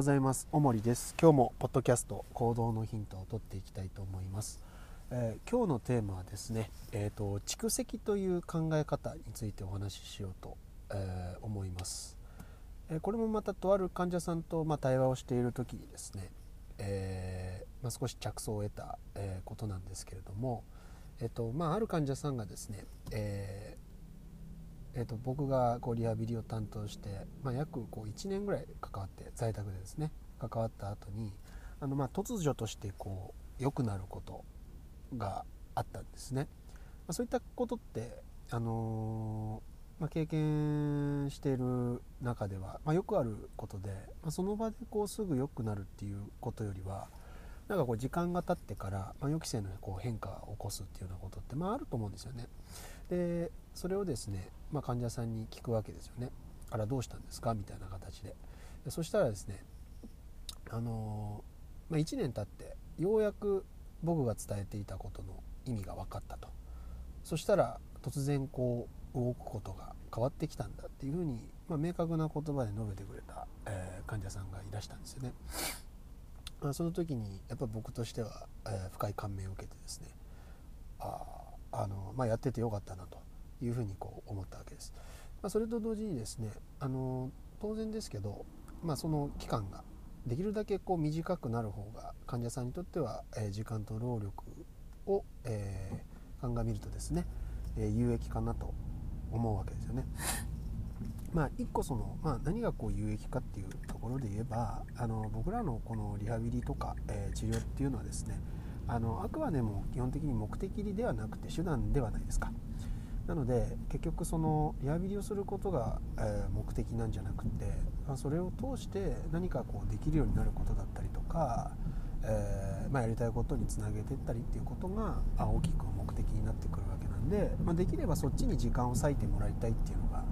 ございます。小森です。今日もポッドキャスト行動のヒントを取っていきたいと思います、えー、今日のテーマはですねえっ、ー、と蓄積という考え方についてお話ししようと、えー、思います、えこれもまたとある患者さんとま対話をしている時にですね、えまあ、少し着想を得た、えことなんですけれどもえっ、とまあ、ある患者さんがですね、えーえーと、僕がこうリハビリを担当して、まあ、約こう1年ぐらい関わって在宅でですね関わった後にあのま突如としてこう良くなることがあったんですね、まあ、そういったことって、あのー、まあ、経験している中では、ま、よくあることで、ま、その場でこうすぐ良くなるっていうことよりはなんかこう時間が経ってから、ま、予期せぬこう変化を起こすっていうようなことって、まあ、あると思うんですよね。でそれをですね、まあ、患者さんに聞くわけですよね。あらどうしたんですか？みたいな形ででそしたらですねあのまあ、1年経ってようやく僕が伝えていたことの意味が分かったとそしたら突然こう動くことが変わってきたんだっていうふうに、まあ、明確な言葉で述べてくれた、えー、患者さんがいらしたんですよね。まあ、その時にやっぱ僕としては、えー、深い感銘を受けてですねあああの、まあ、やっててよかったなというふうにこう思ったわけです。まあ、それと同時にですねあの当然ですけど、まあ、その期間ができるだけこう短くなる方が患者さんにとっては、え、時間と労力を、えー、鑑みるとですね、え、有益かなと思うわけですよね。まあ、一個その、まあ、何がこう有益かっていうところで言えばあの僕らのこのリハビリとか、えー、治療っていうのはですねあのあくまでも基本的に目的ではなくて手段ではないですか。なので結局そのリハビリをすることが、え、目的なんじゃなくてそれを通して何かこうできるようになることだったりとか、えー、まあ、やりたいことにつなげていったりっていうことが大きく目的になってくるわけなんで、まあ、できればそっちに時間を割いてもらいたいっていうのが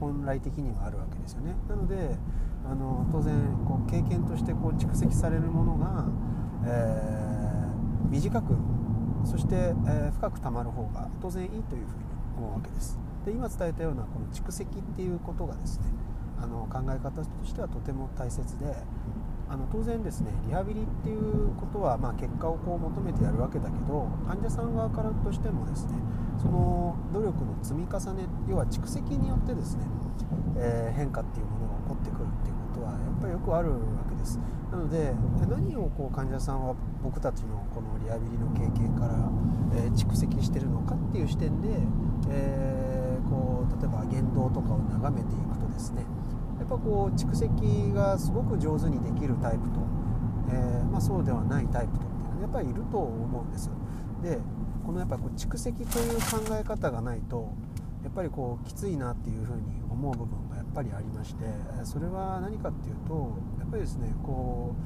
本来的にはあるわけですよね。なのであの当然こう経験としてこう蓄積されるものが、えー、短くそして、え、深くたまる方が当然いいというふうに思うわけです。で今伝えたようなこの蓄積っていうことがですねあの考え方としてはとても大切であの当然ですねリハビリっていうことは、まあ、結果をこう求めてやるわけだけど患者さん側からとしてもですねその努力の積み重ね要は蓄積によってですね、えー、変化っていうものが起こってくるっていうことはやっぱりよくあるわけです。なので何をこう患者さんは僕たちのこのリハビリの経験から、えー、蓄積してるのかっていう視点で、えー、こう例えば言動とかを眺めていくとですねっぱこう蓄積がすごく上手にできるタイプと、えー、まあ、そうではないタイプとっていうのはやっぱりいると思うんです。でこのやっぱこう蓄積という考え方がないとやっぱりこうきついなっていうふうに思う部分がやっぱりありましてそれは何かっていうとやっぱりですねこ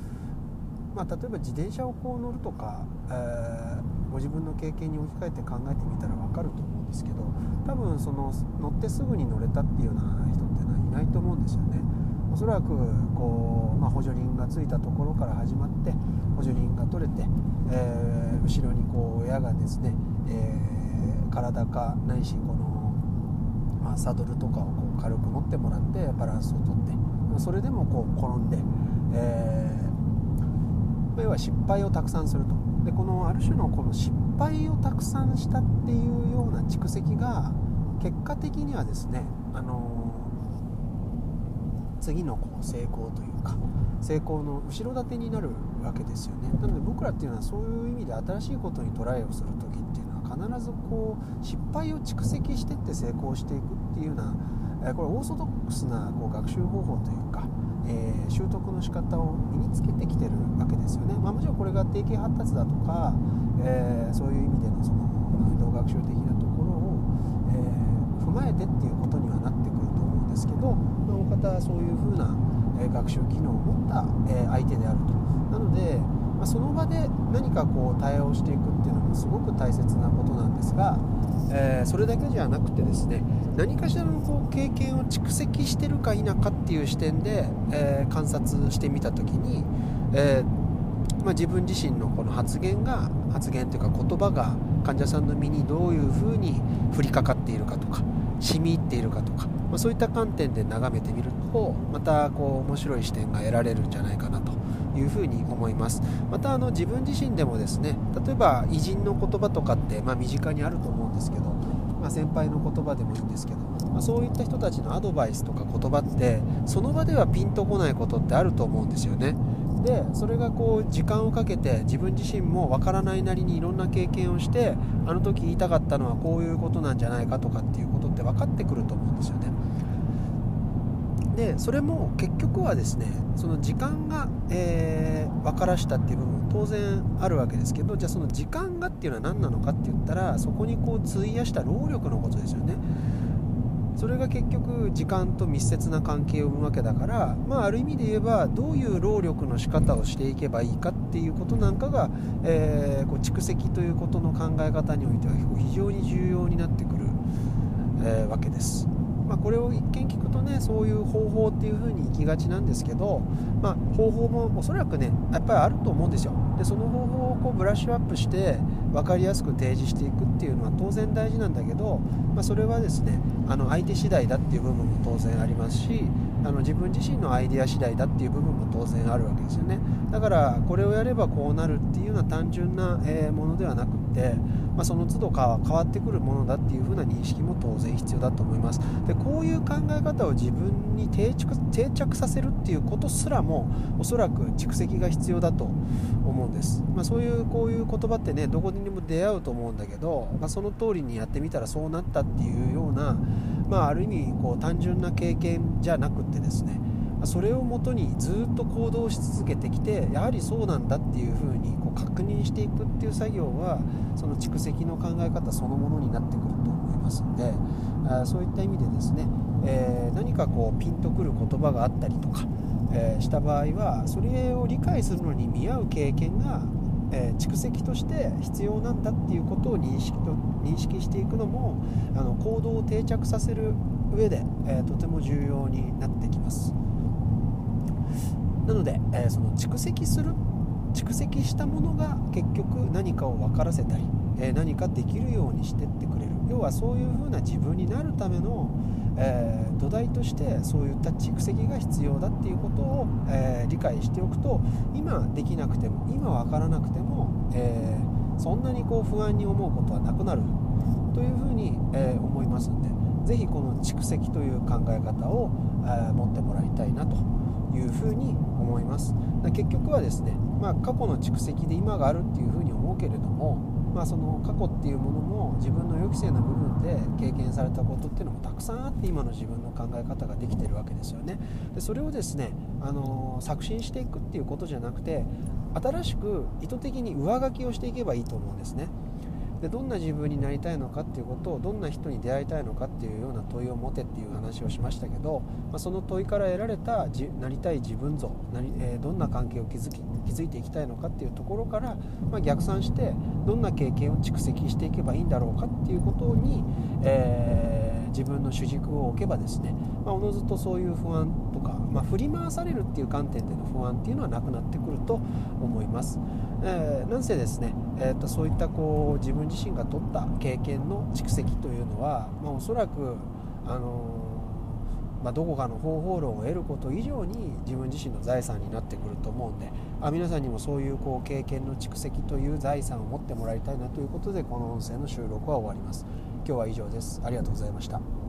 う、まあ、例えば自転車をこう乗るとか、えー、ご自分の経験に置き換えて考えてみたら分かると思うんですですけど多分その乗ってすぐに乗れたっていうような人っていうのはいないと思うんですよね。おそらくこう、まあ、補助輪がついたところから始まって補助輪が取れて、えー、後ろにこう親がですね、えー、体かないしこの、まあ、サドルとかをこう軽く持ってもらってバランスをとってそれでもこう転んで、えー、要は失敗をたくさんするとでこのある種のこの失敗をたくさんしたっていうような蓄積が結果的にはですね、あのー、次のこう成功というか成功の後ろ盾になるわけですよね。なので僕らっていうのはそういう意味で新しいことにトライをする時っていうのは必ずこう失敗を蓄積してって成功していくっていうようなこれオーソドックスなこう学習方法というか、えー、習得の仕方を身につけてきてるわけですよね、まあ、もちろんこれが定型発達だとか、えー、そういう意味でのその運動学習的なところを、えー、踏まえてっていうことにはなってくると思うんですけど、まあ、お方はそういうふうな学習機能を持った相手であると。なので、まあ、その場で何かこう対応していくっていうのもすごく大切なことなんですが、えー、それだけじゃなくてですね何かしらのこう経験を蓄積してるか否かっていう視点で、えー、観察してみた時に、えー、まあ、自分自身のこの発言が発言というか言葉が患者さんの身にどういうふうに降りかかっているかとか染み入っているかとか、まあ、そういった観点で眺めてみるとまたこう面白い視点が得られるんじゃないかなというふに思います。またあの自分自身でもですね例えば偉人の言葉とかって、まあ、身近にあると思うんですけど、まあ、先輩の言葉でもいいんですけど、まあ、そういった人たちのアドバイスとか言葉ってその場ではピンとこないことってあると思うんですよね。でそれがこう時間をかけて自分自身もわからないなりにいろんな経験をしてあの時言いたかったのはこういうことなんじゃないかとかっていうことって分かってくると思うんですよね。でそれも結局はですねその時間が、えー、分からしたっていう部分当然あるわけですけどじゃあその時間がっていうのは何なのかって言ったらそこにこう費やした労力のことですよねそれが結局時間と密接な関係を生むわけだから、まあ、ある意味で言えばどういう労力の仕方をしていけばいいかっていうことなんかが、えー、こう蓄積ということの考え方においては非常に重要になってくる、えー、わけです。まあ、これを一見聞くとねそういう方法っていう風にいきがちなんですけど、まあ、方法もおそらくねやっぱりあると思うんですよ。でその方法をこうブラッシュアップして分かりやすく提示していくっていうのは当然大事なんだけど、まあ、それはですねあの相手次第だっていう部分も当然ありますしあの自分自身のアイデア次第だっていう部分も当然あるわけですよね。だからこれをやればこうなるっていうような単純な、えものではなくってまあ、その都度変わってくるものだっていう風な認識も当然必要だと思います。でこういう考え方を自分に定着定着させるっていうことすらもおそらく蓄積が必要だと思うんです、まあ、そういうこういう言葉ってねどこににも出会うと思うんだけど、まあ、その通りにやってみたらそうなったっていうような、まあ、ある意味こう単純な経験じゃなくってですねそれをもとにずっと行動し続けてきてやはりそうなんだっていうふうにこう確認していくっていう作業はその蓄積の考え方そのものになってくると思いますのでそういった意味でですね、えー、何かこうピンとくる言葉があったりとか、えー、した場合はそれを理解するのに見合う経験がえー、蓄積として必要なんだっていうことを認識と認識していくのもあの行動を定着させる上で、えー、とても重要になってきます。なので、えー、その蓄積する蓄積したものが結局何かを分からせたり、えー、何かできるようにしてってくれる要はそういうふうな自分になるための、えー、土台としてそういった蓄積が必要だっていうことを、え理解しておくと今できなくても今分からなくても、えそんなにこう不安に思うことはなくなるというふうに、え思いますんで是非この蓄積という考え方を、え持ってもらいたいなというふうに思います。結局はですね、まあ、過去の蓄積で今があるっていうふうに思うけれども、まあ、その過去っていうものも自分の予期せぬ部分で経験されたことっていうのもたくさんあって今の自分の考え方ができてるわけですよね。でそれをですね、あの作進していくっていうことじゃなくて新しく意図的に上書きをしていけばいいと思うんですね。でどんな自分になりたいのかっていうことをどんな人に出会いたいのかっていうような問いを持てっていう話をしましたけど、まあ、その問いから得られたじなりたい自分像なり、えー、どんな関係を築き築いていきたいのかっていうところから、まあ、逆算してどんな経験を蓄積していけばいいんだろうかっていうことに、えー、自分の主軸を置けばですね、まあ、おのずとそういう不安とか、まあ、振り回されるっていう観点での不安っていうのはなくなってくると思います。えー、なんせですね、えーと、そういったこう自分自身が取った経験の蓄積というのは、まあ、おそらく、あのまあ、どこかの方法論を得ること以上に自分自身の財産になってくると思うんであ皆さんにもそういうこう経験の蓄積という財産を持ってもらいたいなということでこの音声の収録は終わります今日は以上です。ありがとうございました。